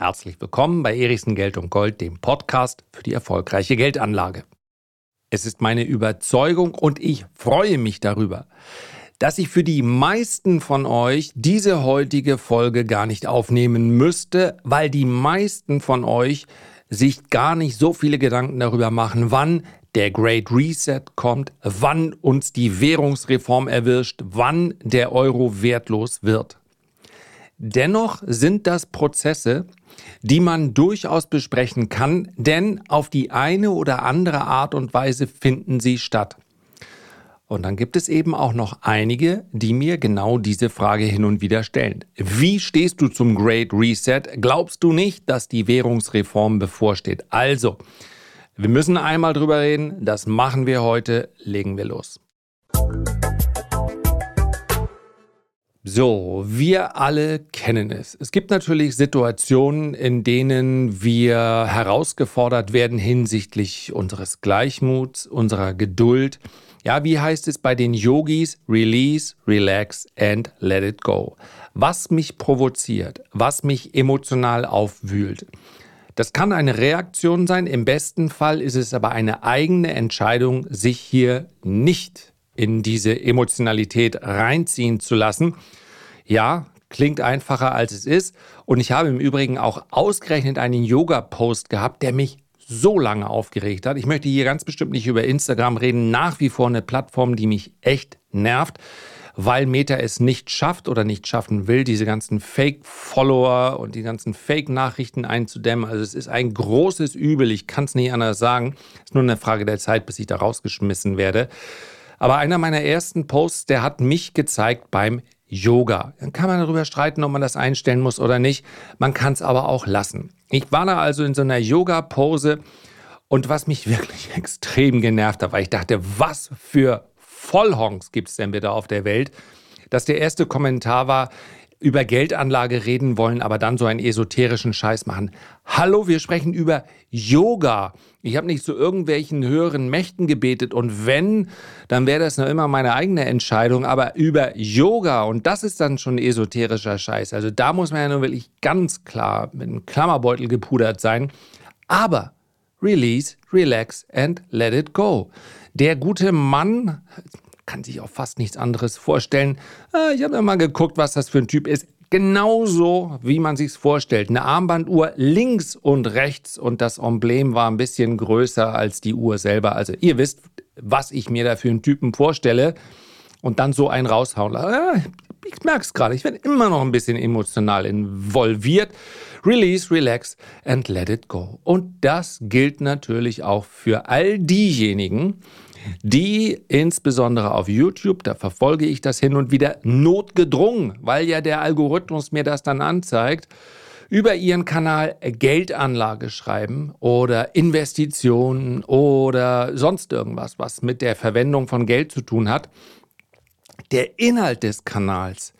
Herzlich willkommen bei Erichsen Geld und Gold, dem Podcast für die erfolgreiche Geldanlage. Es ist meine Überzeugung und ich freue mich darüber, dass ich für die meisten von euch diese heutige Folge gar nicht aufnehmen müsste, weil die meisten von euch sich gar nicht so viele Gedanken darüber machen, wann der Great Reset kommt, wann uns die Währungsreform erwischt, wann der Euro wertlos wird. Dennoch sind das Prozesse, die man durchaus besprechen kann, denn auf die eine oder andere Art und Weise finden sie statt. Und dann gibt es eben auch noch einige, die mir genau diese Frage hin und wieder stellen. Wie stehst du zum Great Reset? Glaubst du nicht, dass die Währungsreform bevorsteht? Also, wir müssen einmal drüber reden. Das machen wir heute. Legen wir los. So, wir alle kennen es. Es gibt natürlich Situationen, in denen wir herausgefordert werden hinsichtlich unseres Gleichmuts, unserer Geduld. Ja, wie heißt es bei den Yogis? Release, relax and let it go. Was mich provoziert, was mich emotional aufwühlt. Das kann eine Reaktion sein. Im besten Fall ist es aber eine eigene Entscheidung, sich hier nicht in diese Emotionalität reinziehen zu lassen. Ja, klingt einfacher als es ist. Und ich habe im Übrigen auch ausgerechnet einen Yoga-Post gehabt, der mich so lange aufgeregt hat. Ich möchte hier ganz bestimmt nicht über Instagram reden. Nach wie vor eine Plattform, die mich echt nervt, weil Meta es nicht schafft oder nicht schaffen will, diese ganzen Fake-Follower und die ganzen Fake-Nachrichten einzudämmen. Also es ist ein großes Übel. Ich kann es nicht anders sagen. Es ist nur eine Frage der Zeit, bis ich da rausgeschmissen werde. Aber einer meiner ersten Posts, der hat mich gezeigt beim Yoga. Dann kann man darüber streiten, ob man das einstellen muss oder nicht. Man kann es aber auch lassen. Ich war da also in so einer Yoga-Pose und was mich wirklich extrem genervt hat, weil ich dachte, was für Vollhonks gibt es denn bitte auf der Welt, dass der erste Kommentar war, über Geldanlage reden wollen, aber dann so einen esoterischen Scheiß machen. Hallo, wir sprechen über Yoga. Ich habe nicht zu irgendwelchen höheren Mächten gebetet und wenn, dann wäre das noch immer meine eigene Entscheidung, aber über Yoga und das ist dann schon esoterischer Scheiß. Also da muss man ja nur wirklich ganz klar mit einem Klammerbeutel gepudert sein. Aber release, relax and let it go. Der gute Mann, kann sich auch fast nichts anderes vorstellen. Ah, ich habe mal geguckt, was das für ein Typ ist. Genauso, wie man sich's vorstellt. Eine Armbanduhr links und rechts und das Emblem war ein bisschen größer als die Uhr selber. Also ihr wisst, was ich mir da für einen Typen vorstelle. Und dann so einen raushauen. Ah, ich merke es gerade, ich werde immer noch ein bisschen emotional involviert. Release, relax and let it go. Und das gilt natürlich auch für all diejenigen, die insbesondere auf YouTube, da verfolge ich das hin und wieder, notgedrungen, weil ja der Algorithmus mir das dann anzeigt, über ihren Kanal Geldanlage schreiben oder Investitionen oder sonst irgendwas, was mit der Verwendung von Geld zu tun hat. Der Inhalt des Kanals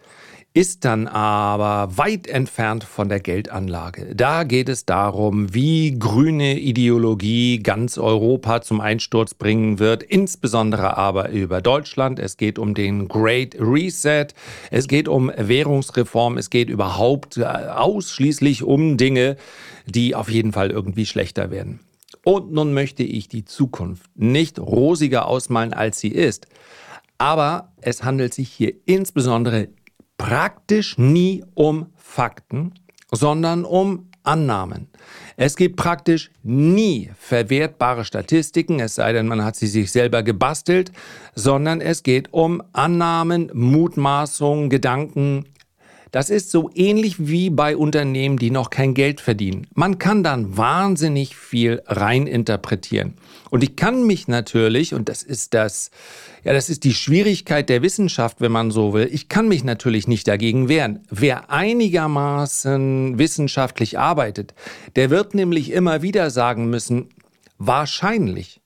ist dann aber weit entfernt von der Geldanlage. Da geht es darum, wie grüne Ideologie ganz Europa zum Einsturz bringen wird, insbesondere aber über Deutschland. Es geht um den Great Reset, es geht um Währungsreform, es geht überhaupt äh, ausschließlich um Dinge, die auf jeden Fall irgendwie schlechter werden. Und nun möchte ich die Zukunft nicht rosiger ausmalen, als sie ist. Aber es handelt sich hier insbesondere praktisch nie um Fakten, sondern um Annahmen. Es gibt praktisch nie verwertbare Statistiken, es sei denn, man hat sie sich selber gebastelt, sondern es geht um Annahmen, Mutmaßungen, Gedanken, das ist so ähnlich wie bei Unternehmen, die noch kein Geld verdienen. Man kann dann wahnsinnig viel reininterpretieren. Und ich kann mich natürlich, und das ist das, ja, das ist die Schwierigkeit der Wissenschaft, wenn man so will, ich kann mich natürlich nicht dagegen wehren. Wer einigermaßen wissenschaftlich arbeitet, der wird nämlich immer wieder sagen müssen, wahrscheinlich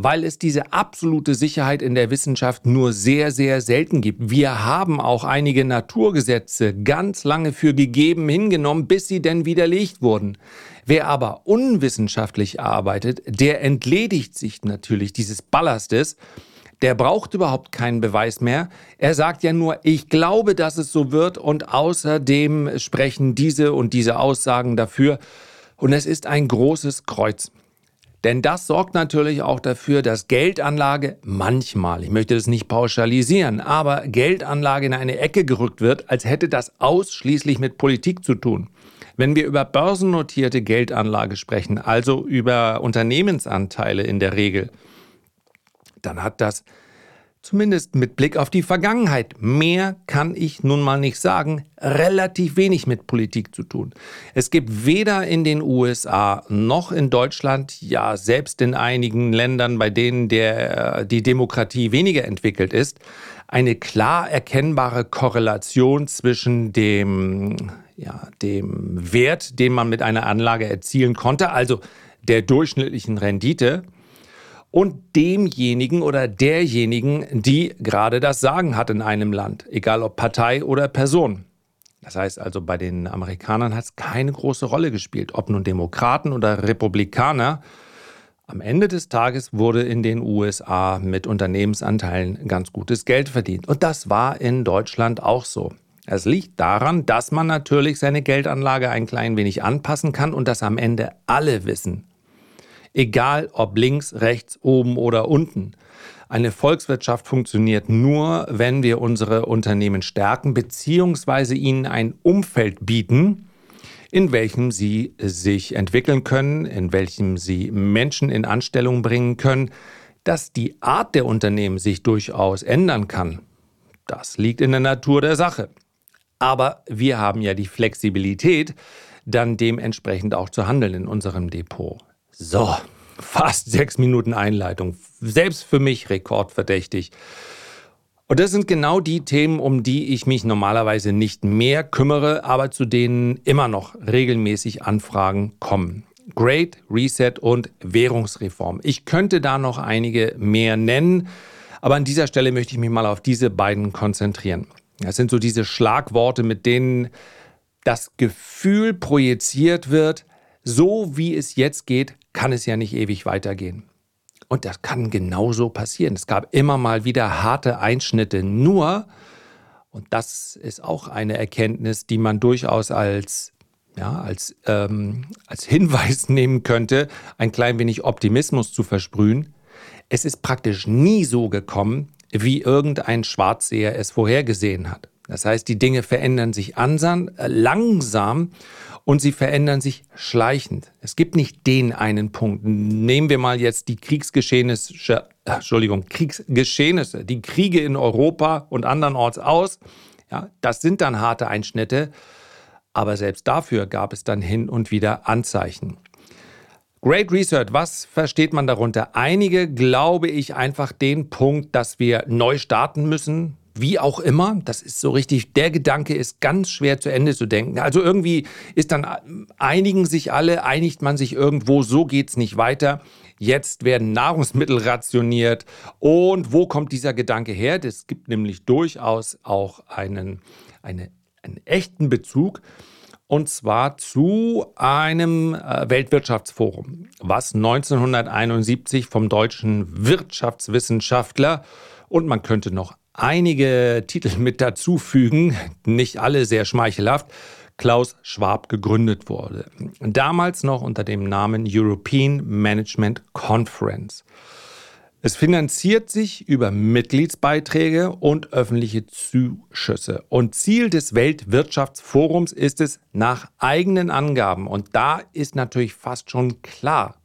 weil es diese absolute Sicherheit in der Wissenschaft nur sehr, sehr selten gibt. Wir haben auch einige Naturgesetze ganz lange für gegeben hingenommen, bis sie denn widerlegt wurden. Wer aber unwissenschaftlich arbeitet, der entledigt sich natürlich dieses Ballastes, Der braucht überhaupt keinen Beweis mehr. Er sagt ja nur, ich glaube, dass es so wird und außerdem sprechen diese und diese Aussagen dafür. Und es ist ein großes Kreuz. Denn das sorgt natürlich auch dafür, dass Geldanlage manchmal, ich möchte das nicht pauschalisieren, aber Geldanlage in eine Ecke gerückt wird, als hätte das ausschließlich mit Politik zu tun. Wenn wir über börsennotierte Geldanlage sprechen, also über Unternehmensanteile in der Regel, dann hat das zumindest mit Blick auf die Vergangenheit, mehr kann ich nun mal nicht sagen, relativ wenig mit Politik zu tun. Es gibt weder in den USA noch in Deutschland, ja selbst in einigen Ländern, bei denen der, die Demokratie weniger entwickelt ist, eine klar erkennbare Korrelation zwischen dem, ja, dem Wert, den man mit einer Anlage erzielen konnte, also der durchschnittlichen Rendite, und demjenigen oder derjenigen, die gerade das Sagen hat in einem Land, egal ob Partei oder Person. Das heißt also, bei den Amerikanern hat es keine große Rolle gespielt, ob nun Demokraten oder Republikaner. Am Ende des Tages wurde in den USA mit Unternehmensanteilen ganz gutes Geld verdient. Und das war in Deutschland auch so. Es liegt daran, dass man natürlich seine Geldanlage ein klein wenig anpassen kann und dass am Ende alle wissen, egal ob links, rechts, oben oder unten. Eine Volkswirtschaft funktioniert nur, wenn wir unsere Unternehmen stärken bzw. ihnen ein Umfeld bieten, in welchem sie sich entwickeln können, in welchem sie Menschen in Anstellung bringen können. Dass die Art der Unternehmen sich durchaus ändern kann, das liegt in der Natur der Sache. Aber wir haben ja die Flexibilität, dann dementsprechend auch zu handeln in unserem Depot. So, fast sechs Minuten Einleitung. Selbst für mich rekordverdächtig. Und das sind genau die Themen, um die ich mich normalerweise nicht mehr kümmere, aber zu denen immer noch regelmäßig Anfragen kommen. Great Reset und Währungsreform. Ich könnte da noch einige mehr nennen, aber an dieser Stelle möchte ich mich mal auf diese beiden konzentrieren. Das sind so diese Schlagworte, mit denen das Gefühl projiziert wird, so wie es jetzt geht, kann es ja nicht ewig weitergehen. Und das kann genauso passieren. Es gab immer mal wieder harte Einschnitte. Nur, und das ist auch eine Erkenntnis, die man durchaus als, ja, als, ähm, als Hinweis nehmen könnte, ein klein wenig Optimismus zu versprühen. Es ist praktisch nie so gekommen, wie irgendein Schwarzseher es vorhergesehen hat. Das heißt, die Dinge verändern sich äh, langsam und sie verändern sich schleichend. Es gibt nicht den einen Punkt. Nehmen wir mal jetzt die Kriegsgeschehnisse, äh, Entschuldigung, Kriegsgeschehnisse, die Kriege in Europa und andernorts aus. Ja, das sind dann harte Einschnitte, aber selbst dafür gab es dann hin und wieder Anzeichen. Great Research, was versteht man darunter? Einige glaube ich einfach den Punkt, dass wir neu starten müssen, wie auch immer, das ist so richtig, der Gedanke ist ganz schwer zu Ende zu denken. Also irgendwie ist dann, einigen sich alle, einigt man sich irgendwo, so geht es nicht weiter. Jetzt werden Nahrungsmittel rationiert. Und wo kommt dieser Gedanke her? Es gibt nämlich durchaus auch einen, eine, einen echten Bezug und zwar zu einem äh, Weltwirtschaftsforum, was 1971 vom deutschen Wirtschaftswissenschaftler und man könnte noch einige Titel mit dazufügen, nicht alle sehr schmeichelhaft, Klaus Schwab gegründet wurde. Damals noch unter dem Namen European Management Conference. Es finanziert sich über Mitgliedsbeiträge und öffentliche Zuschüsse. Und Ziel des Weltwirtschaftsforums ist es, nach eigenen Angaben, und da ist natürlich fast schon klar,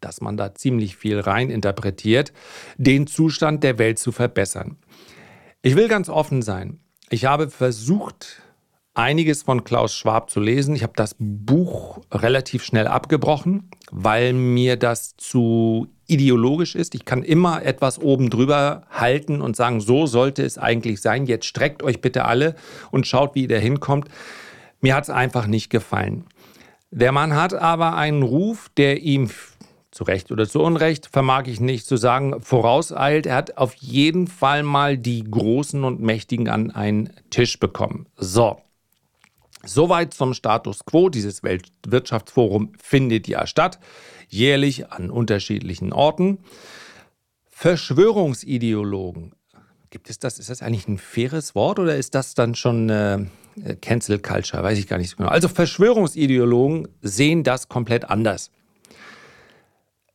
dass man da ziemlich viel rein interpretiert, den Zustand der Welt zu verbessern. Ich will ganz offen sein. Ich habe versucht, einiges von Klaus Schwab zu lesen. Ich habe das Buch relativ schnell abgebrochen, weil mir das zu ideologisch ist. Ich kann immer etwas oben drüber halten und sagen, so sollte es eigentlich sein. Jetzt streckt euch bitte alle und schaut, wie ihr hinkommt. Mir hat es einfach nicht gefallen. Der Mann hat aber einen Ruf, der ihm zu Recht oder zu Unrecht, vermag ich nicht zu sagen, vorauseilt. Er hat auf jeden Fall mal die Großen und Mächtigen an einen Tisch bekommen. So. Soweit zum Status quo. Dieses Weltwirtschaftsforum findet ja statt, jährlich an unterschiedlichen Orten. Verschwörungsideologen. Gibt es das? Ist das eigentlich ein faires Wort oder ist das dann schon äh, Cancel Culture? Weiß ich gar nicht so genau. Also Verschwörungsideologen sehen das komplett anders.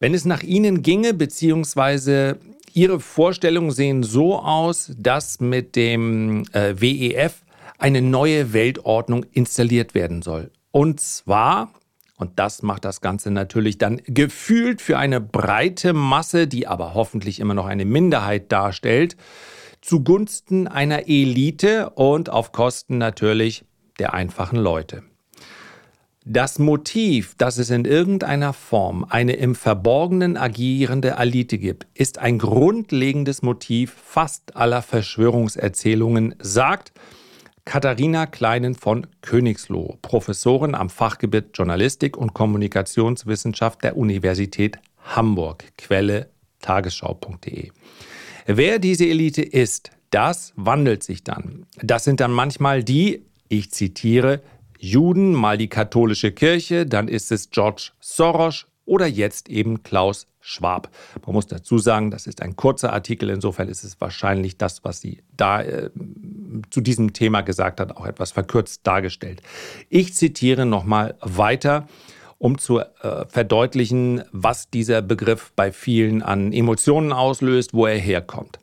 Wenn es nach ihnen ginge, beziehungsweise ihre Vorstellungen sehen so aus, dass mit dem äh, WEF eine neue Weltordnung installiert werden soll. Und zwar und das macht das Ganze natürlich dann gefühlt für eine breite Masse, die aber hoffentlich immer noch eine Minderheit darstellt, zugunsten einer Elite und auf Kosten natürlich der einfachen Leute. Das Motiv, dass es in irgendeiner Form eine im Verborgenen agierende Elite gibt, ist ein grundlegendes Motiv fast aller Verschwörungserzählungen, sagt Katharina Kleinen von Königsloh, Professorin am Fachgebiet Journalistik und Kommunikationswissenschaft der Universität Hamburg. Quelle tagesschau.de. Wer diese Elite ist, das wandelt sich dann. Das sind dann manchmal die, ich zitiere, Juden, mal die katholische Kirche, dann ist es George Soros oder jetzt eben Klaus Schwab. Man muss dazu sagen, das ist ein kurzer Artikel, insofern ist es wahrscheinlich das, was sie da äh, zu diesem Thema gesagt hat, auch etwas verkürzt dargestellt. Ich zitiere nochmal weiter, um zu äh, verdeutlichen, was dieser Begriff bei vielen an Emotionen auslöst, wo er herkommt.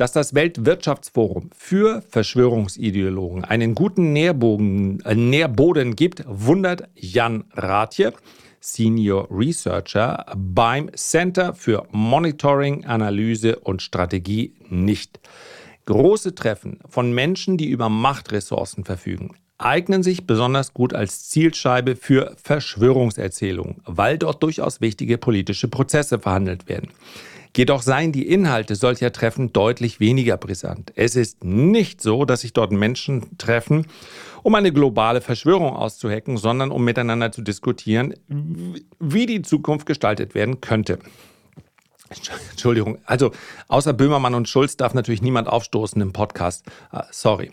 Dass das Weltwirtschaftsforum für Verschwörungsideologen einen guten Nährboden, äh, Nährboden gibt, wundert Jan Rathje. Senior Researcher beim Center für Monitoring, Analyse und Strategie nicht. Große Treffen von Menschen, die über Machtressourcen verfügen, eignen sich besonders gut als Zielscheibe für Verschwörungserzählungen, weil dort durchaus wichtige politische Prozesse verhandelt werden. Jedoch seien die Inhalte solcher Treffen deutlich weniger brisant. Es ist nicht so, dass sich dort Menschen treffen, um eine globale Verschwörung auszuhacken, sondern um miteinander zu diskutieren, wie die Zukunft gestaltet werden könnte. Entschuldigung, also außer Böhmermann und Schulz darf natürlich niemand aufstoßen im Podcast. Uh, sorry.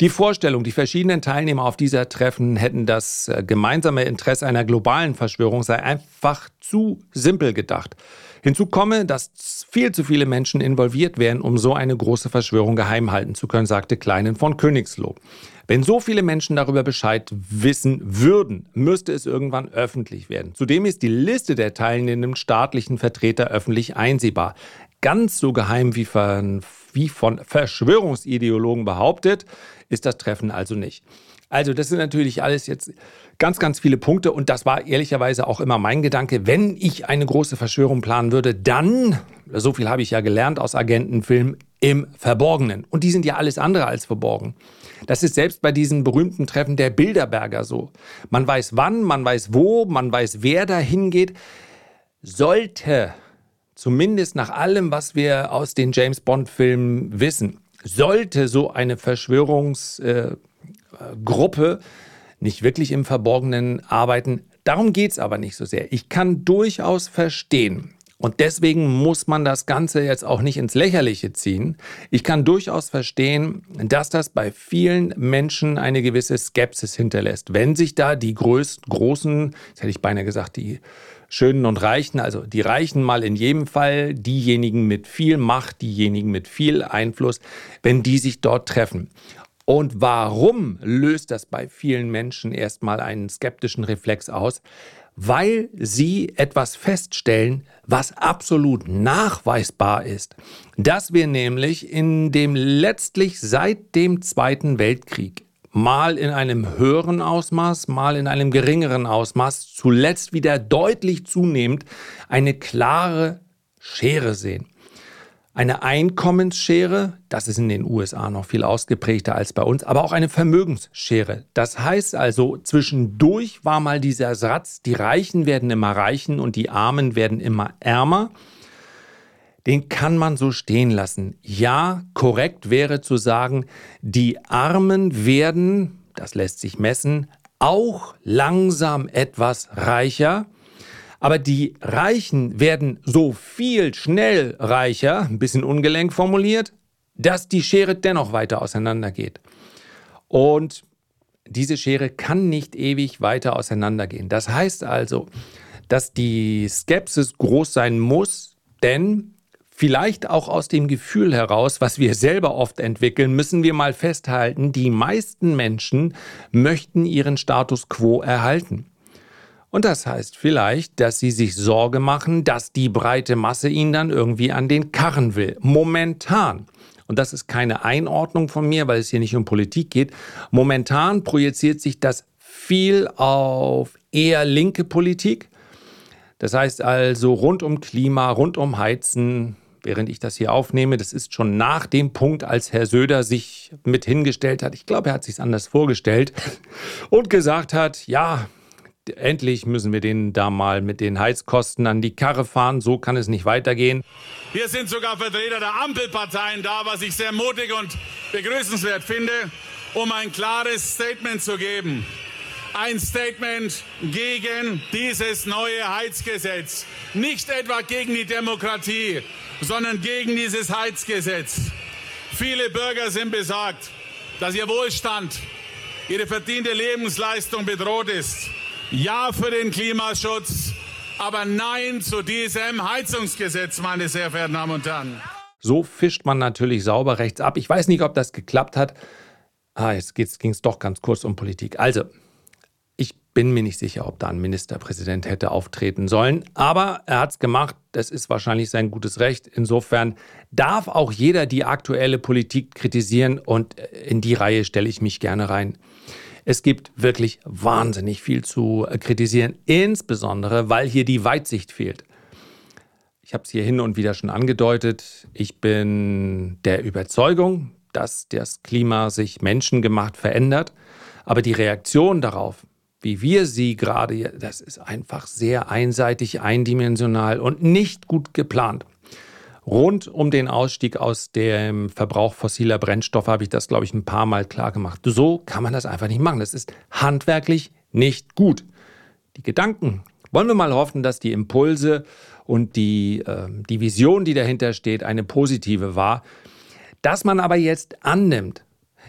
Die Vorstellung, die verschiedenen Teilnehmer auf dieser Treffen hätten das äh, gemeinsame Interesse einer globalen Verschwörung, sei einfach zu simpel gedacht. Hinzu komme, dass viel zu viele Menschen involviert wären, um so eine große Verschwörung geheim halten zu können, sagte Kleinen von Königsloh. Wenn so viele Menschen darüber Bescheid wissen würden, müsste es irgendwann öffentlich werden. Zudem ist die Liste der teilnehmenden staatlichen Vertreter öffentlich einsehbar. Ganz so geheim wie von, wie von Verschwörungsideologen behauptet, ist das Treffen also nicht. Also das sind natürlich alles jetzt ganz, ganz viele Punkte und das war ehrlicherweise auch immer mein Gedanke, wenn ich eine große Verschwörung planen würde, dann, so viel habe ich ja gelernt aus Agentenfilmen, im Verborgenen. Und die sind ja alles andere als verborgen. Das ist selbst bei diesen berühmten Treffen der Bilderberger so. Man weiß wann, man weiß wo, man weiß wer da hingeht. Sollte, zumindest nach allem, was wir aus den James Bond-Filmen wissen, sollte so eine Verschwörungsgruppe äh, nicht wirklich im Verborgenen arbeiten. Darum geht es aber nicht so sehr. Ich kann durchaus verstehen, und deswegen muss man das Ganze jetzt auch nicht ins Lächerliche ziehen. Ich kann durchaus verstehen, dass das bei vielen Menschen eine gewisse Skepsis hinterlässt. Wenn sich da die größten, großen, jetzt hätte ich beinahe gesagt, die Schönen und Reichen, also die Reichen mal in jedem Fall, diejenigen mit viel Macht, diejenigen mit viel Einfluss, wenn die sich dort treffen. Und warum löst das bei vielen Menschen erstmal einen skeptischen Reflex aus? weil sie etwas feststellen, was absolut nachweisbar ist, dass wir nämlich in dem letztlich seit dem Zweiten Weltkrieg mal in einem höheren Ausmaß, mal in einem geringeren Ausmaß, zuletzt wieder deutlich zunehmend eine klare Schere sehen. Eine Einkommensschere, das ist in den USA noch viel ausgeprägter als bei uns, aber auch eine Vermögensschere. Das heißt also, zwischendurch war mal dieser Satz, die Reichen werden immer reichen und die Armen werden immer ärmer. Den kann man so stehen lassen. Ja, korrekt wäre zu sagen, die Armen werden, das lässt sich messen, auch langsam etwas reicher aber die Reichen werden so viel schnell reicher, ein bisschen ungelenk formuliert, dass die Schere dennoch weiter auseinandergeht. Und diese Schere kann nicht ewig weiter auseinandergehen. Das heißt also, dass die Skepsis groß sein muss, denn Vielleicht auch aus dem Gefühl heraus, was wir selber oft entwickeln, müssen wir mal festhalten, die meisten Menschen möchten ihren Status quo erhalten. Und das heißt vielleicht, dass sie sich Sorge machen, dass die breite Masse ihn dann irgendwie an den Karren will. Momentan. Und das ist keine Einordnung von mir, weil es hier nicht um Politik geht. Momentan projiziert sich das viel auf eher linke Politik. Das heißt also rund um Klima, rund um Heizen, während ich das hier aufnehme. Das ist schon nach dem Punkt, als Herr Söder sich mit hingestellt hat. Ich glaube, er hat sich anders vorgestellt und gesagt hat, ja, endlich müssen wir denen da mal mit den Heizkosten an die Karre fahren. So kann es nicht weitergehen. Hier sind sogar Vertreter der Ampelparteien da, was ich sehr mutig und begrüßenswert finde, um ein klares Statement zu geben. Ein Statement gegen dieses neue Heizgesetz. Nicht etwa gegen die Demokratie, sondern gegen dieses Heizgesetz. Viele Bürger sind besorgt, dass ihr Wohlstand, ihre verdiente Lebensleistung bedroht ist. Ja für den Klimaschutz, aber nein zu diesem Heizungsgesetz, meine sehr verehrten Damen und Herren. So fischt man natürlich sauber rechts ab. Ich weiß nicht, ob das geklappt hat. Ah, jetzt ging es doch ganz kurz um Politik. Also, bin mir nicht sicher, ob da ein Ministerpräsident hätte auftreten sollen. Aber er hat es gemacht. Das ist wahrscheinlich sein gutes Recht. Insofern darf auch jeder die aktuelle Politik kritisieren und in die Reihe stelle ich mich gerne rein. Es gibt wirklich wahnsinnig viel zu kritisieren, insbesondere weil hier die Weitsicht fehlt. Ich habe es hier hin und wieder schon angedeutet. Ich bin der Überzeugung, dass das Klima sich menschengemacht verändert. Aber die Reaktion darauf, wie wir sie gerade, das ist einfach sehr einseitig, eindimensional und nicht gut geplant. Rund um den Ausstieg aus dem Verbrauch fossiler Brennstoffe habe ich das, glaube ich, ein paar Mal klar gemacht. So kann man das einfach nicht machen. Das ist handwerklich nicht gut. Die Gedanken, wollen wir mal hoffen, dass die Impulse und die, äh, die Vision, die dahinter steht, eine positive war. Dass man aber jetzt annimmt,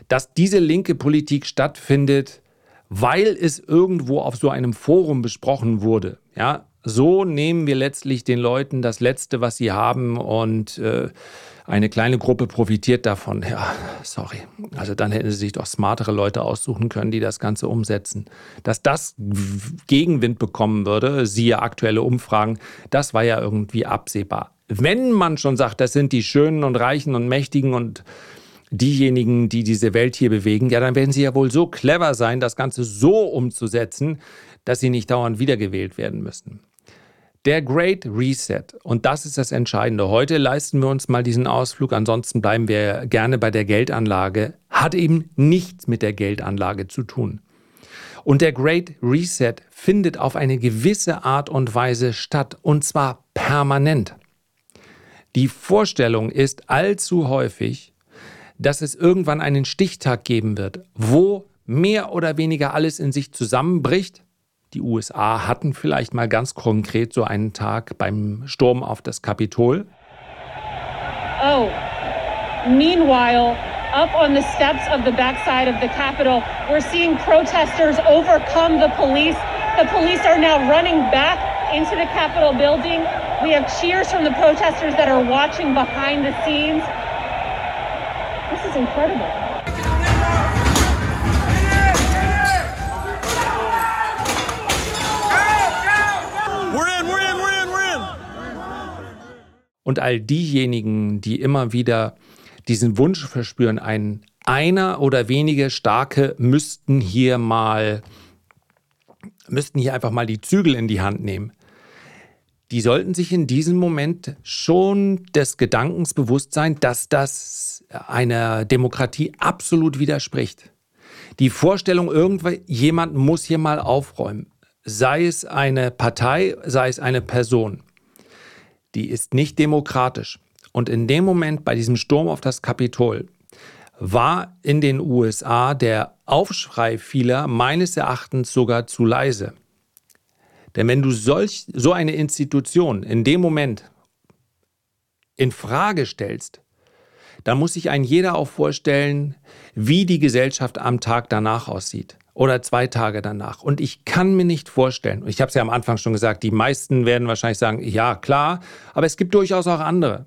dass diese linke Politik stattfindet, weil es irgendwo auf so einem Forum besprochen wurde. Ja, so nehmen wir letztlich den Leuten das Letzte, was sie haben und äh, eine kleine Gruppe profitiert davon. Ja, sorry. Also dann hätten sie sich doch smartere Leute aussuchen können, die das Ganze umsetzen. Dass das Gegenwind bekommen würde, siehe aktuelle Umfragen, das war ja irgendwie absehbar. Wenn man schon sagt, das sind die Schönen und Reichen und Mächtigen und diejenigen, die diese Welt hier bewegen, ja, dann werden sie ja wohl so clever sein, das Ganze so umzusetzen, dass sie nicht dauernd wiedergewählt werden müssen. Der Great Reset, und das ist das Entscheidende. Heute leisten wir uns mal diesen Ausflug, ansonsten bleiben wir gerne bei der Geldanlage, hat eben nichts mit der Geldanlage zu tun. Und der Great Reset findet auf eine gewisse Art und Weise statt, und zwar permanent. Die Vorstellung ist allzu häufig, dass es irgendwann einen Stichtag geben wird, wo mehr oder weniger alles in sich zusammenbricht. Die USA hatten vielleicht mal ganz konkret so einen Tag beim Sturm auf das Kapitol. Oh, meanwhile, up on the steps of the backside of the Capitol, we're seeing protesters overcome the police. The police are now running back into the Capitol building. We have cheers from the protesters that are watching behind the scenes. This is incredible. Und all diejenigen, die immer wieder diesen Wunsch verspüren, ein einer oder wenige Starke müssten hier mal, müssten hier einfach mal die Zügel in die Hand nehmen. Die sollten sich in diesem Moment schon des Gedankens bewusst sein, dass das einer Demokratie absolut widerspricht. Die Vorstellung, irgendjemand muss hier mal aufräumen, sei es eine Partei, sei es eine Person, die ist nicht demokratisch. Und in dem Moment bei diesem Sturm auf das Kapitol war in den USA der Aufschrei vieler meines Erachtens sogar zu leise. Denn wenn du solch, so eine Institution in dem Moment in Frage stellst, dann muss sich ein jeder auch vorstellen, wie die Gesellschaft am Tag danach aussieht oder zwei Tage danach. Und ich kann mir nicht vorstellen, ich habe es ja am Anfang schon gesagt, die meisten werden wahrscheinlich sagen, ja klar, aber es gibt durchaus auch andere.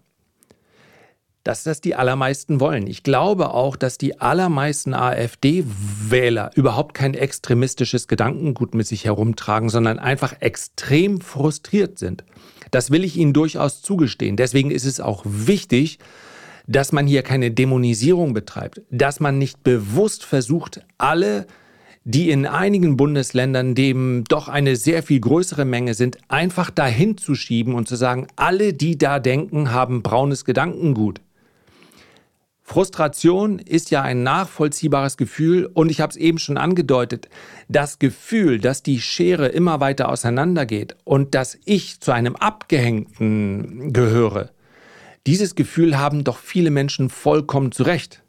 dass das die allermeisten wollen. Ich glaube auch, dass die allermeisten AfD-Wähler überhaupt kein extremistisches Gedankengut mit sich herumtragen, sondern einfach extrem frustriert sind. Das will ich Ihnen durchaus zugestehen. Deswegen ist es auch wichtig, dass man hier keine Dämonisierung betreibt, dass man nicht bewusst versucht, alle die in einigen Bundesländern, dem doch eine sehr viel größere Menge sind, einfach dahin zu schieben und zu sagen, alle, die da denken, haben braunes Gedankengut. Frustration ist ja ein nachvollziehbares Gefühl und ich habe es eben schon angedeutet, das Gefühl, dass die Schere immer weiter auseinandergeht und dass ich zu einem Abgehängten gehöre, dieses Gefühl haben doch viele Menschen vollkommen zu Recht.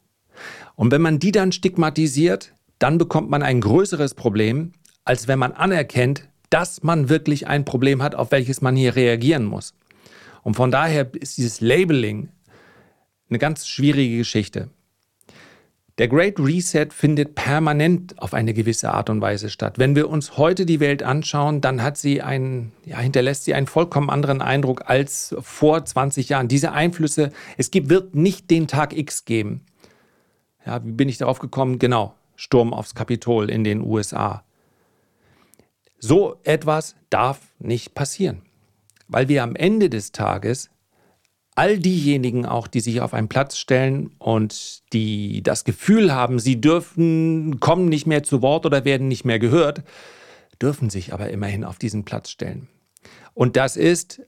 Und wenn man die dann stigmatisiert, dann bekommt man ein größeres Problem, als wenn man anerkennt, dass man wirklich ein Problem hat, auf welches man hier reagieren muss. Und von daher ist dieses Labeling eine ganz schwierige Geschichte. Der Great Reset findet permanent auf eine gewisse Art und Weise statt. Wenn wir uns heute die Welt anschauen, dann hat sie einen, ja, hinterlässt sie einen vollkommen anderen Eindruck als vor 20 Jahren. Diese Einflüsse, es gibt, wird nicht den Tag X geben. Ja, wie bin ich darauf gekommen? Genau, Sturm aufs Kapitol in den USA. So etwas darf nicht passieren, weil wir am Ende des Tages all diejenigen auch, die sich auf einen Platz stellen und die das Gefühl haben, sie dürfen, kommen nicht mehr zu Wort oder werden nicht mehr gehört, dürfen sich aber immerhin auf diesen Platz stellen. Und das ist,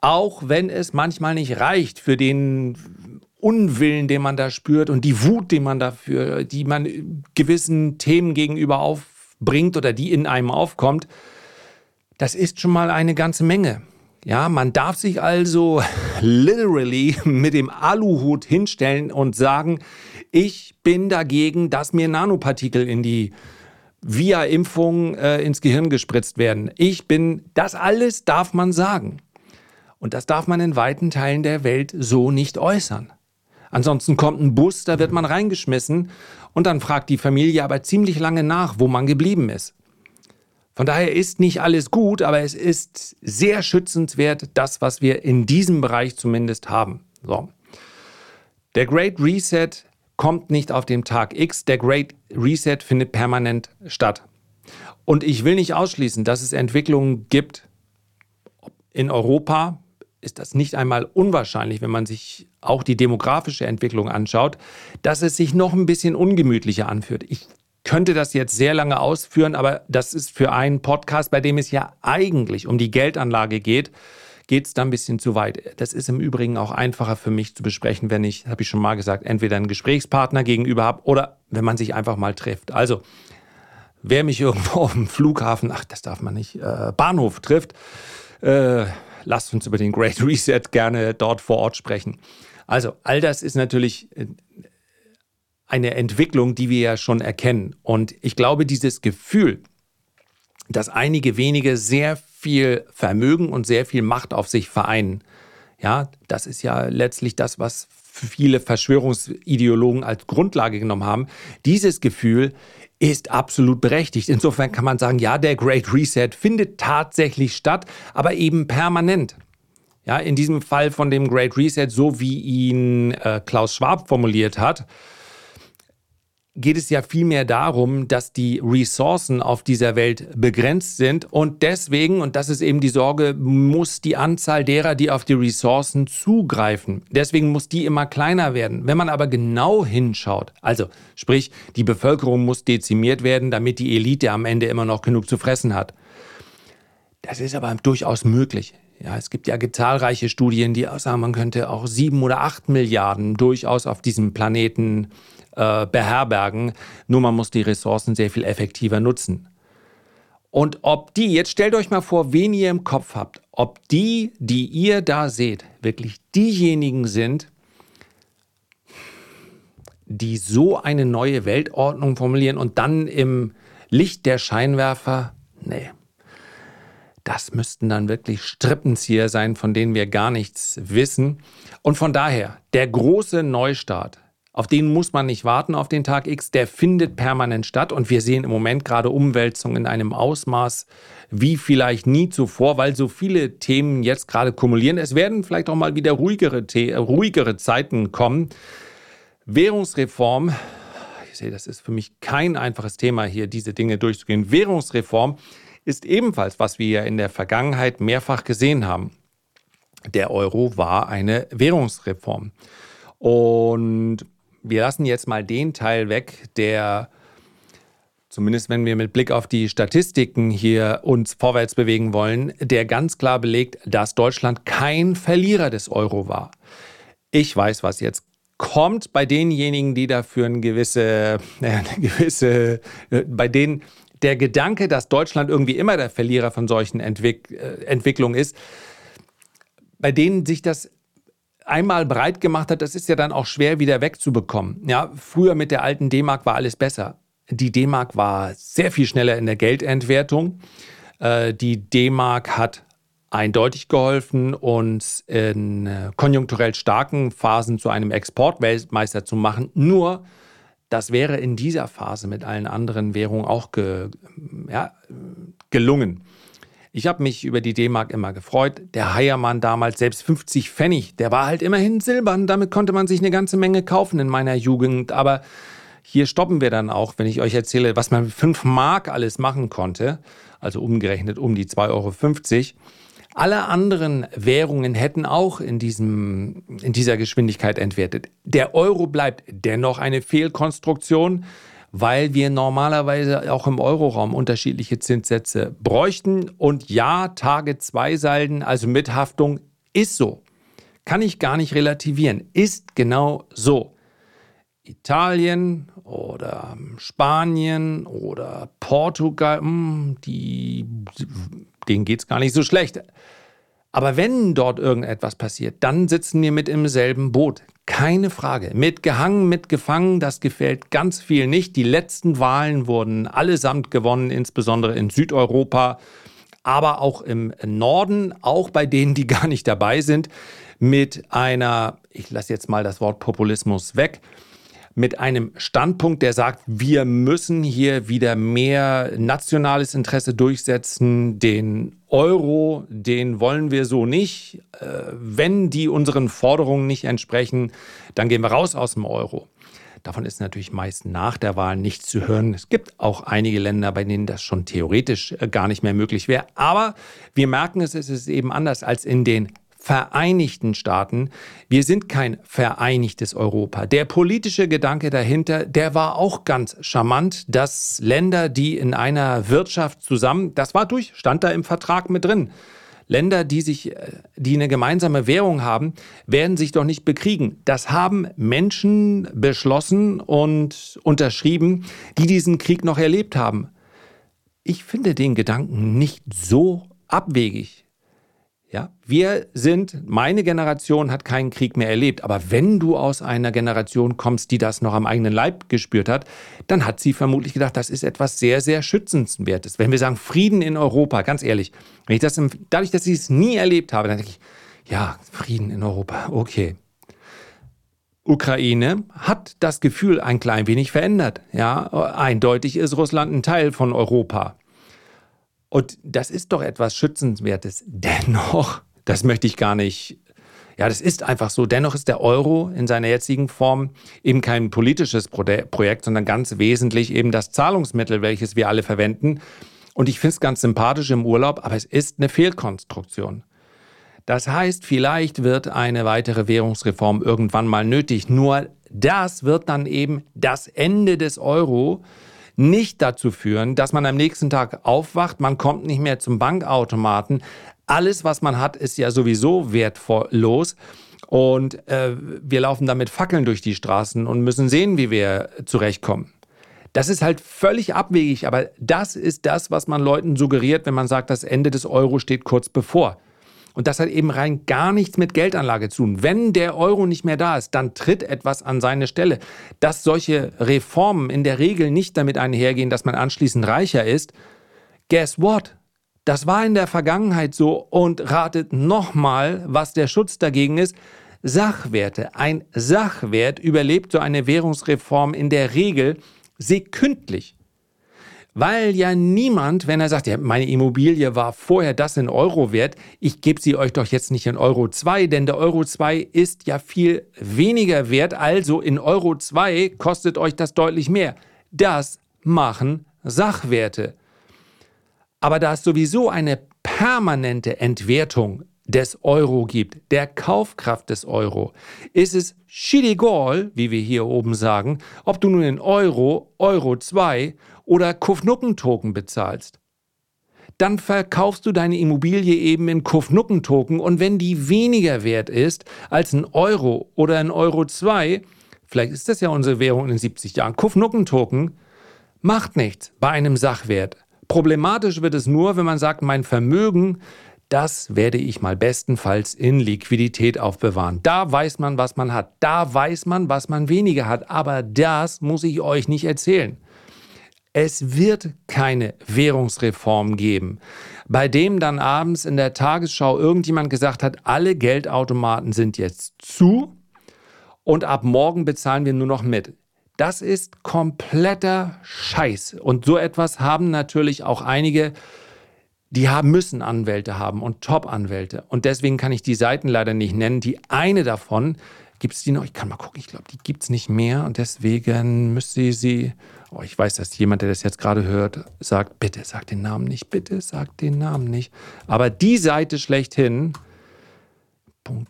auch wenn es manchmal nicht reicht für den Unwillen, den man da spürt und die Wut, die man dafür, die man gewissen Themen gegenüber aufbringt oder die in einem aufkommt, das ist schon mal eine ganze Menge. Ja, man darf sich also literally mit dem Aluhut hinstellen und sagen, ich bin dagegen, dass mir Nanopartikel in die via Impfung äh, ins Gehirn gespritzt werden. Ich bin, das alles darf man sagen. Und das darf man in weiten Teilen der Welt so nicht äußern. Ansonsten kommt ein Bus, da wird man reingeschmissen und dann fragt die Familie aber ziemlich lange nach, wo man geblieben ist. Von daher ist nicht alles gut, aber es ist sehr schützenswert, das, was wir in diesem Bereich zumindest haben. So. Der Great Reset kommt nicht auf dem Tag X, der Great Reset findet permanent statt. Und ich will nicht ausschließen, dass es Entwicklungen gibt in Europa, ist das nicht einmal unwahrscheinlich, wenn man sich auch die demografische Entwicklung anschaut, dass es sich noch ein bisschen ungemütlicher anfühlt. Ich könnte das jetzt sehr lange ausführen, aber das ist für einen Podcast, bei dem es ja eigentlich um die Geldanlage geht, geht es da ein bisschen zu weit. Das ist im Übrigen auch einfacher für mich zu besprechen, wenn ich, habe ich schon mal gesagt, entweder einen Gesprächspartner gegenüber habe oder wenn man sich einfach mal trifft. Also, wer mich irgendwo auf dem Flughafen, ach, das darf man nicht, äh, Bahnhof trifft, äh, lasst uns über den Great Reset gerne dort vor Ort sprechen. Also all das ist natürlich äh, eine Entwicklung, die wir ja schon erkennen. Und ich glaube, dieses Gefühl, dass einige wenige sehr viel Vermögen und sehr viel Macht auf sich vereinen, ja, das ist ja letztlich das, was viele Verschwörungsideologen als Grundlage genommen haben. Dieses Gefühl ist absolut berechtigt. Insofern kann man sagen, ja, der Great Reset findet tatsächlich statt, aber eben permanent. Ja, in diesem Fall von dem Great Reset, so wie ihn äh, Klaus Schwab formuliert hat, geht es ja vielmehr darum, dass die Ressourcen auf dieser Welt begrenzt sind und deswegen, und das ist eben die Sorge, muss die Anzahl derer, die auf die Ressourcen zugreifen, deswegen muss die immer kleiner werden. Wenn man aber genau hinschaut, also sprich, die Bevölkerung muss dezimiert werden, damit die Elite am Ende immer noch genug zu fressen hat. Das ist aber durchaus möglich. Ja, es gibt ja zahlreiche Studien, die sagen, man könnte auch sieben oder acht Milliarden durchaus auf diesem Planeten äh, beherbergen. Nur man muss die Ressourcen sehr viel effektiver nutzen. Und ob die, jetzt stellt euch mal vor, wen ihr im Kopf habt, ob die, die ihr da seht, wirklich diejenigen sind, die so eine neue Weltordnung formulieren und dann im Licht der Scheinwerfer, nee, das müssten dann wirklich Strippenzieher sein, von denen wir gar nichts wissen. Und von daher, der große Neustart Auf den muss man nicht warten auf den Tag X, der findet permanent statt und wir sehen im Moment gerade Umwälzungen in einem Ausmaß wie vielleicht nie zuvor, weil so viele Themen jetzt gerade kumulieren. Es werden vielleicht auch mal wieder ruhigere, ruhigere Zeiten kommen. Währungsreform, ich sehe, das ist für mich kein einfaches Thema hier, diese Dinge durchzugehen. Währungsreform ist ebenfalls, was wir ja in der Vergangenheit mehrfach gesehen haben. Der Euro war eine Währungsreform. Und wir lassen jetzt mal den Teil weg, der zumindest wenn wir mit Blick auf die Statistiken hier uns vorwärts bewegen wollen, der ganz klar belegt, dass Deutschland kein Verlierer des Euro war. Ich weiß, was jetzt kommt bei denjenigen, die dafür eine gewisse, eine gewisse, äh, bei denen der Gedanke, dass Deutschland irgendwie immer der Verlierer von solchen Entwick äh, Entwicklungen ist, bei denen sich das einmal breit gemacht hat, das ist ja dann auch schwer wieder wegzubekommen. Ja, früher mit der alten D-Mark war alles besser. Die D-Mark war sehr viel schneller in der Geldentwertung. Äh, die D-Mark hat eindeutig geholfen, uns in äh, konjunkturell starken Phasen zu einem Exportweltmeister zu machen. Nur, das wäre in dieser Phase mit allen anderen Währungen auch ge, ja, gelungen. Ich habe mich über die D-Mark immer gefreut. Der Heiermann damals, selbst 50 Pfennig, der war halt immerhin silbern. Damit konnte man sich eine ganze Menge kaufen in meiner Jugend. Aber hier stoppen wir dann auch, wenn ich euch erzähle, was man mit 5 Mark alles machen konnte. Also umgerechnet um die 2,50 Euro. Alle anderen Währungen hätten auch in, diesem, in dieser Geschwindigkeit entwertet. Der Euro bleibt dennoch eine Fehlkonstruktion weil wir normalerweise auch im Euroraum unterschiedliche Zinssätze bräuchten. Und ja, Tage 2 Salden, also mit Haftung, ist so. Kann ich gar nicht relativieren. Ist genau so. Italien oder Spanien oder Portugal, hm, die, denen geht es gar nicht so schlecht. Aber wenn dort irgendetwas passiert, dann sitzen wir mit im selben Boot. Keine Frage. Mitgehangen, mitgefangen, das gefällt ganz viel nicht. Die letzten Wahlen wurden allesamt gewonnen, insbesondere in Südeuropa, aber auch im Norden, auch bei denen, die gar nicht dabei sind, mit einer, ich lasse jetzt mal das Wort Populismus weg, mit einem Standpunkt, der sagt, wir müssen hier wieder mehr nationales Interesse durchsetzen. Den Euro, den wollen wir so nicht. Äh, wenn die unseren Forderungen nicht entsprechen, dann gehen wir raus aus dem Euro. Davon ist natürlich meist nach der Wahl nichts zu hören. Es gibt auch einige Länder, bei denen das schon theoretisch äh, gar nicht mehr möglich wäre. Aber wir merken es, es ist eben anders als in den Vereinigten Staaten. Wir sind kein vereinigtes Europa. Der politische Gedanke dahinter, der war auch ganz charmant, dass Länder, die in einer Wirtschaft zusammen, das war durch, stand da im Vertrag mit drin. Länder, die sich, äh, die eine gemeinsame Währung haben, werden sich doch nicht bekriegen. Das haben Menschen beschlossen und unterschrieben, die diesen Krieg noch erlebt haben. Ich finde den Gedanken nicht so abwegig. Ja, wir sind, meine Generation hat keinen Krieg mehr erlebt, aber wenn du aus einer Generation kommst, die das noch am eigenen Leib gespürt hat, dann hat sie vermutlich gedacht, das ist etwas sehr, sehr schützenswertes. Wenn wir sagen Frieden in Europa, ganz ehrlich, wenn ich das, dadurch, dass ich es nie erlebt habe, dann denke ich, ja, Frieden in Europa, okay. Ukraine hat das Gefühl ein klein wenig verändert. Ja, eindeutig ist Russland ein Teil von Europa. Und das ist doch etwas Schützenswertes. Dennoch, das möchte ich gar nicht. Ja, das ist einfach so. Dennoch ist der Euro in seiner jetzigen Form eben kein politisches Projekt, sondern ganz wesentlich eben das Zahlungsmittel, welches wir alle verwenden. Und ich finde es ganz sympathisch im Urlaub, aber es ist eine Fehlkonstruktion. Das heißt, vielleicht wird eine weitere Währungsreform irgendwann mal nötig. Nur das wird dann eben das Ende des Euro nicht dazu führen, dass man am nächsten Tag aufwacht, man kommt nicht mehr zum Bankautomaten. Alles, was man hat, ist ja sowieso wertlos. Und äh, wir laufen damit Fackeln durch die Straßen und müssen sehen, wie wir zurechtkommen. Das ist halt völlig abwegig, aber das ist das, was man Leuten suggeriert, wenn man sagt, das Ende des Euro steht kurz bevor. Und das hat eben rein gar nichts mit Geldanlage zu tun. Wenn der Euro nicht mehr da ist, dann tritt etwas an seine Stelle. Dass solche Reformen in der Regel nicht damit einhergehen, dass man anschließend reicher ist, guess what? Das war in der Vergangenheit so und ratet nochmal, was der Schutz dagegen ist. Sachwerte. Ein Sachwert überlebt so eine Währungsreform in der Regel sekündlich. Weil ja niemand, wenn er sagt, ja, meine Immobilie war vorher das in Euro wert, ich gebe sie euch doch jetzt nicht in Euro 2, denn der Euro 2 ist ja viel weniger wert, also in Euro 2 kostet euch das deutlich mehr. Das machen Sachwerte. Aber da es sowieso eine permanente Entwertung des Euro gibt, der Kaufkraft des Euro, ist es schiedegal, wie wir hier oben sagen, ob du nun in Euro, Euro 2 oder Kufnucken-Token bezahlst. Dann verkaufst du deine Immobilie eben in Kufnucken-Token und wenn die weniger wert ist als ein Euro oder ein Euro 2, vielleicht ist das ja unsere Währung in 70 Jahren, Kufnucken-Token, macht nichts bei einem Sachwert. Problematisch wird es nur, wenn man sagt, mein Vermögen das werde ich mal bestenfalls in Liquidität aufbewahren. Da weiß man, was man hat. Da weiß man, was man weniger hat. Aber das muss ich euch nicht erzählen. Es wird keine Währungsreform geben, bei dem dann abends in der Tagesschau irgendjemand gesagt hat, alle Geldautomaten sind jetzt zu und ab morgen bezahlen wir nur noch mit. Das ist kompletter Scheiß. Und so etwas haben natürlich auch einige die haben, müssen Anwälte haben und Top-Anwälte. Und deswegen kann ich die Seiten leider nicht nennen. Die eine davon, gibt es die noch? Ich kann mal gucken, ich glaube, die gibt es nicht mehr. Und deswegen müsste sie, oh, ich weiß, dass jemand, der das jetzt gerade hört, sagt, bitte sag den Namen nicht, bitte sag den Namen nicht. Aber die Seite schlechthin,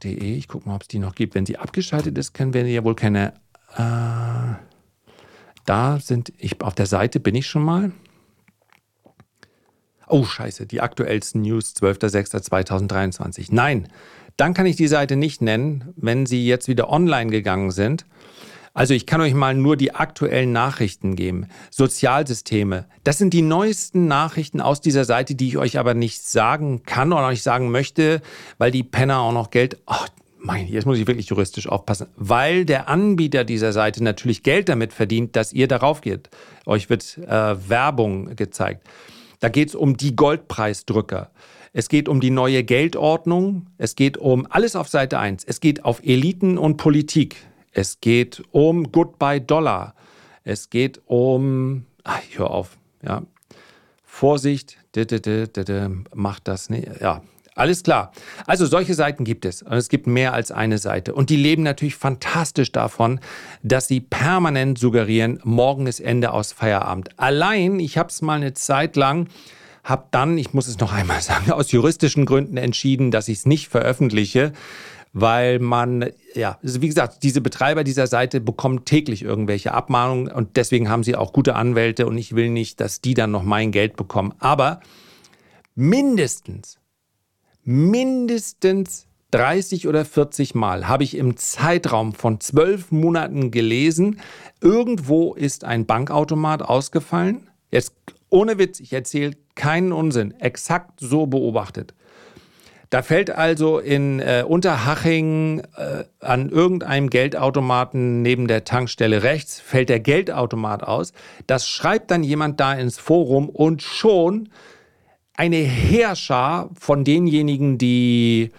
ich gucke mal, ob es die noch gibt. Wenn sie abgeschaltet ist, können wir ja wohl keine... Äh, da sind, ich, auf der Seite bin ich schon mal. Oh scheiße, die aktuellsten News 12.06.2023. Nein, dann kann ich die Seite nicht nennen, wenn sie jetzt wieder online gegangen sind. Also ich kann euch mal nur die aktuellen Nachrichten geben. Sozialsysteme. Das sind die neuesten Nachrichten aus dieser Seite, die ich euch aber nicht sagen kann oder nicht sagen möchte, weil die Penner auch noch Geld... Oh, mein, jetzt muss ich wirklich juristisch aufpassen, weil der Anbieter dieser Seite natürlich Geld damit verdient, dass ihr darauf geht. Euch wird äh, Werbung gezeigt. Da geht es um die Goldpreisdrücker. Es geht um die neue Geldordnung. Es geht um alles auf Seite 1. Es geht auf Eliten und Politik. Es geht um Goodbye Dollar. Es geht um. Ach, hör auf. Ja. Vorsicht. Macht das nicht. Ja, alles klar. Also solche Seiten gibt es. Und es gibt mehr als eine Seite. Und die leben natürlich fantastisch davon, dass sie permanent suggerieren, morgen ist Ende aus Feierabend. Allein, ich habe es mal eine Zeit lang, habe dann, ich muss es noch einmal sagen, aus juristischen Gründen entschieden, dass ich es nicht veröffentliche, weil man, ja, also wie gesagt, diese Betreiber dieser Seite bekommen täglich irgendwelche Abmahnungen und deswegen haben sie auch gute Anwälte und ich will nicht, dass die dann noch mein Geld bekommen. Aber mindestens mindestens 30 oder 40 Mal habe ich im Zeitraum von zwölf Monaten gelesen, irgendwo ist ein Bankautomat ausgefallen. Jetzt ohne Witz, ich erzähle keinen Unsinn, exakt so beobachtet. Da fällt also in äh, Unterhaching äh, an irgendeinem Geldautomaten neben der Tankstelle rechts, fällt der Geldautomat aus. Das schreibt dann jemand da ins Forum und schon eine Heerschar von denjenigen, die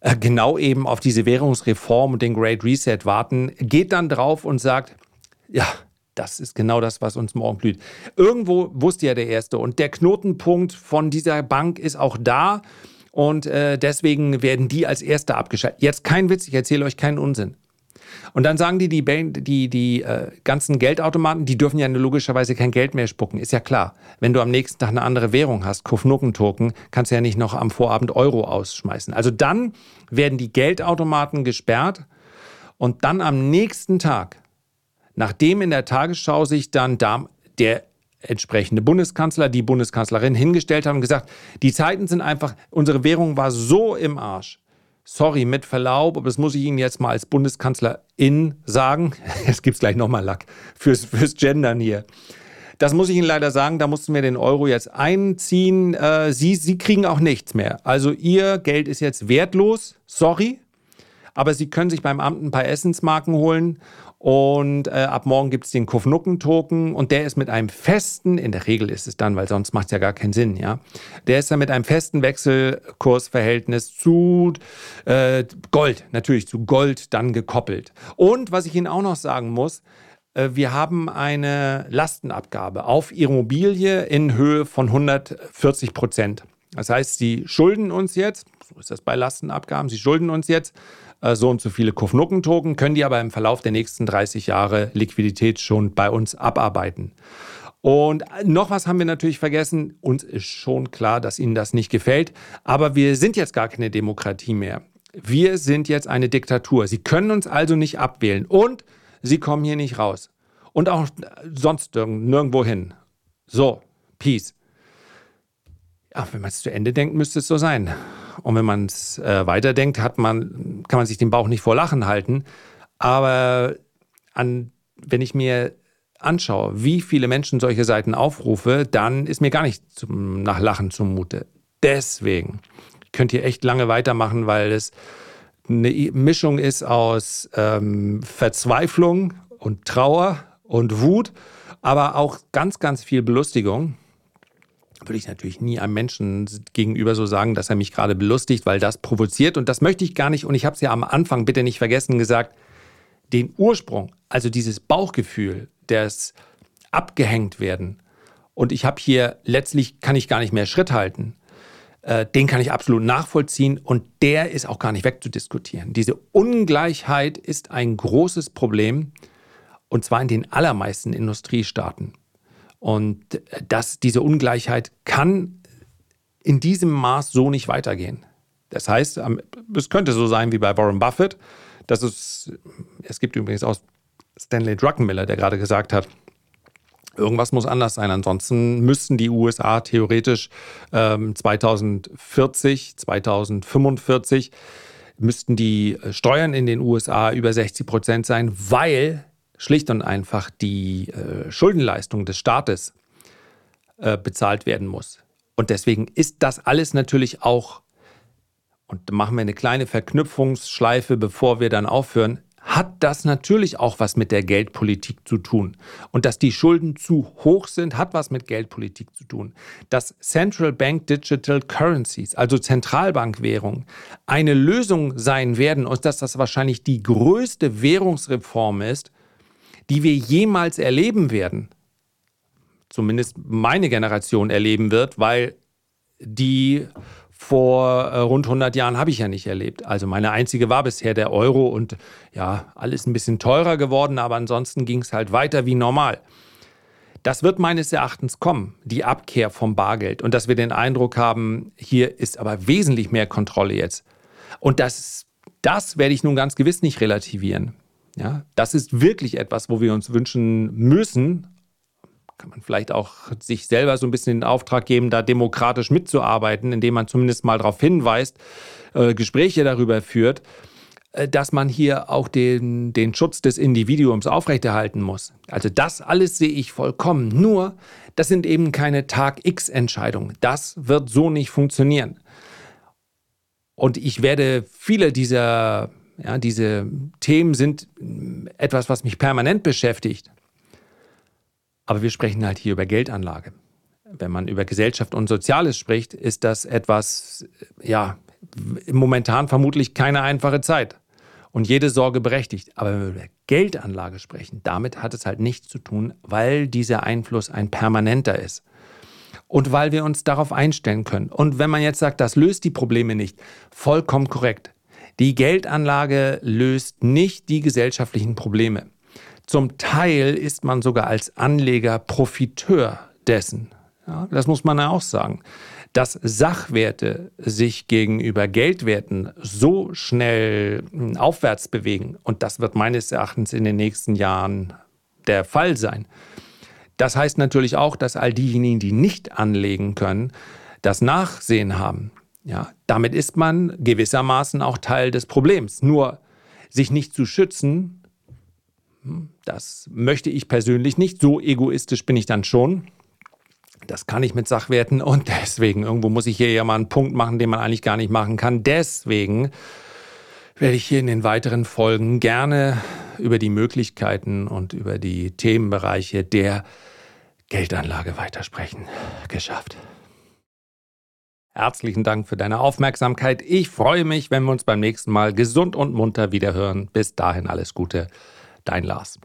äh, genau eben auf diese Währungsreform und den Great Reset warten, geht dann drauf und sagt, ja, das ist genau das, was uns morgen blüht. Irgendwo wusste ja der Erste und der Knotenpunkt von dieser Bank ist auch da und äh, deswegen werden die als Erste abgeschaltet. Jetzt kein Witz, ich erzähle euch keinen Unsinn. Und dann sagen die, die, die, die äh, ganzen Geldautomaten, die dürfen ja logischerweise kein Geld mehr spucken. Ist ja klar. Wenn du am nächsten Tag eine andere Währung hast, Kufnucken-Token, kannst du ja nicht noch am Vorabend Euro ausschmeißen. Also dann werden die Geldautomaten gesperrt und dann am nächsten Tag, nachdem in der Tagesschau sich dann der entsprechende Bundeskanzler, die Bundeskanzlerin hingestellt haben und gesagt, die Zeiten sind einfach, unsere Währung war so im Arsch sorry, mit Verlaub, aber das muss ich Ihnen jetzt mal als Bundeskanzlerin sagen. Jetzt gibt es gleich nochmal Lack fürs, fürs Gendern hier. Das muss ich Ihnen leider sagen, da mussten wir den Euro jetzt einziehen. Äh, Sie, Sie kriegen auch nichts mehr. Also Ihr Geld ist jetzt wertlos, sorry, aber Sie können sich beim Amt ein paar Essensmarken holen Und äh, ab morgen gibt es den Kofnucken-Token und der ist mit einem festen, in der Regel ist es dann, weil sonst macht es ja gar keinen Sinn, ja. Der ist dann mit einem festen Wechselkursverhältnis zu äh, Gold, natürlich zu Gold dann gekoppelt. Und was ich Ihnen auch noch sagen muss, äh, wir haben eine Lastenabgabe auf Immobilie in Höhe von 140 Prozent. Das heißt, Sie schulden uns jetzt, so ist das bei Lastenabgaben, Sie schulden uns jetzt äh, so und so viele Kofnucken-Token, können die aber im Verlauf der nächsten 30 Jahre Liquidität schon bei uns abarbeiten. Und noch was haben wir natürlich vergessen. Uns ist schon klar, dass Ihnen das nicht gefällt. Aber wir sind jetzt gar keine Demokratie mehr. Wir sind jetzt eine Diktatur. Sie können uns also nicht abwählen. Und Sie kommen hier nicht raus. Und auch sonst nirgendwo hin. So, Peace. Ja, wenn man es zu Ende denkt, müsste es so sein. Und wenn man es äh, weiterdenkt, hat man, kann man sich den Bauch nicht vor Lachen halten. Aber an, wenn ich mir anschaue, wie viele Menschen solche Seiten aufrufe, dann ist mir gar nicht zum, nach Lachen zumute. Deswegen könnt ihr echt lange weitermachen, weil es eine Mischung ist aus ähm, Verzweiflung und Trauer und Wut, aber auch ganz, ganz viel Belustigung würde ich natürlich nie einem Menschen gegenüber so sagen, dass er mich gerade belustigt, weil das provoziert. Und das möchte ich gar nicht. Und ich habe es ja am Anfang bitte nicht vergessen gesagt, den Ursprung, also dieses Bauchgefühl, das abgehängt werden. Und ich habe hier letztlich, kann ich gar nicht mehr Schritt halten. Äh, den kann ich absolut nachvollziehen und der ist auch gar nicht wegzudiskutieren. Diese Ungleichheit ist ein großes Problem und zwar in den allermeisten Industriestaaten. Und dass diese Ungleichheit kann in diesem Maß so nicht weitergehen. Das heißt, es könnte so sein wie bei Warren Buffett. Dass es, es gibt übrigens auch Stanley Druckenmiller, der gerade gesagt hat, irgendwas muss anders sein. Ansonsten müssten die USA theoretisch ähm, 2040, 2045 müssten die Steuern in den USA über 60 Prozent sein, weil schlicht und einfach die äh, Schuldenleistung des Staates äh, bezahlt werden muss. Und deswegen ist das alles natürlich auch, und da machen wir eine kleine Verknüpfungsschleife, bevor wir dann aufhören, hat das natürlich auch was mit der Geldpolitik zu tun. Und dass die Schulden zu hoch sind, hat was mit Geldpolitik zu tun. Dass Central Bank Digital Currencies, also Zentralbankwährungen, eine Lösung sein werden und dass das wahrscheinlich die größte Währungsreform ist, die wir jemals erleben werden, zumindest meine Generation erleben wird, weil die vor äh, rund 100 Jahren habe ich ja nicht erlebt. Also meine einzige war bisher der Euro und ja, alles ein bisschen teurer geworden, aber ansonsten ging es halt weiter wie normal. Das wird meines Erachtens kommen, die Abkehr vom Bargeld und dass wir den Eindruck haben, hier ist aber wesentlich mehr Kontrolle jetzt. Und das, das werde ich nun ganz gewiss nicht relativieren. Ja, das ist wirklich etwas, wo wir uns wünschen müssen. Kann man vielleicht auch sich selber so ein bisschen den Auftrag geben, da demokratisch mitzuarbeiten, indem man zumindest mal darauf hinweist, äh, Gespräche darüber führt, äh, dass man hier auch den, den Schutz des Individuums aufrechterhalten muss. Also das alles sehe ich vollkommen. Nur, das sind eben keine Tag-X-Entscheidungen. Das wird so nicht funktionieren. Und ich werde viele dieser ja, diese Themen sind etwas, was mich permanent beschäftigt. Aber wir sprechen halt hier über Geldanlage. Wenn man über Gesellschaft und Soziales spricht, ist das etwas, ja, momentan vermutlich keine einfache Zeit. Und jede Sorge berechtigt. Aber wenn wir über Geldanlage sprechen, damit hat es halt nichts zu tun, weil dieser Einfluss ein permanenter ist. Und weil wir uns darauf einstellen können. Und wenn man jetzt sagt, das löst die Probleme nicht, vollkommen korrekt. Die Geldanlage löst nicht die gesellschaftlichen Probleme. Zum Teil ist man sogar als Anleger Profiteur dessen. Ja, das muss man ja auch sagen. Dass Sachwerte sich gegenüber Geldwerten so schnell hm, aufwärts bewegen, und das wird meines Erachtens in den nächsten Jahren der Fall sein. Das heißt natürlich auch, dass all diejenigen, die nicht anlegen können, das Nachsehen haben. Ja, damit ist man gewissermaßen auch Teil des Problems. Nur sich nicht zu schützen, hm, das möchte ich persönlich nicht. So egoistisch bin ich dann schon. Das kann ich mit Sachwerten und deswegen, irgendwo muss ich hier ja mal einen Punkt machen, den man eigentlich gar nicht machen kann. Deswegen werde ich hier in den weiteren Folgen gerne über die Möglichkeiten und über die Themenbereiche der Geldanlage weitersprechen. Geschafft. Herzlichen Dank für deine Aufmerksamkeit. Ich freue mich, wenn wir uns beim nächsten Mal gesund und munter wiederhören. Bis dahin alles Gute. Dein Lars.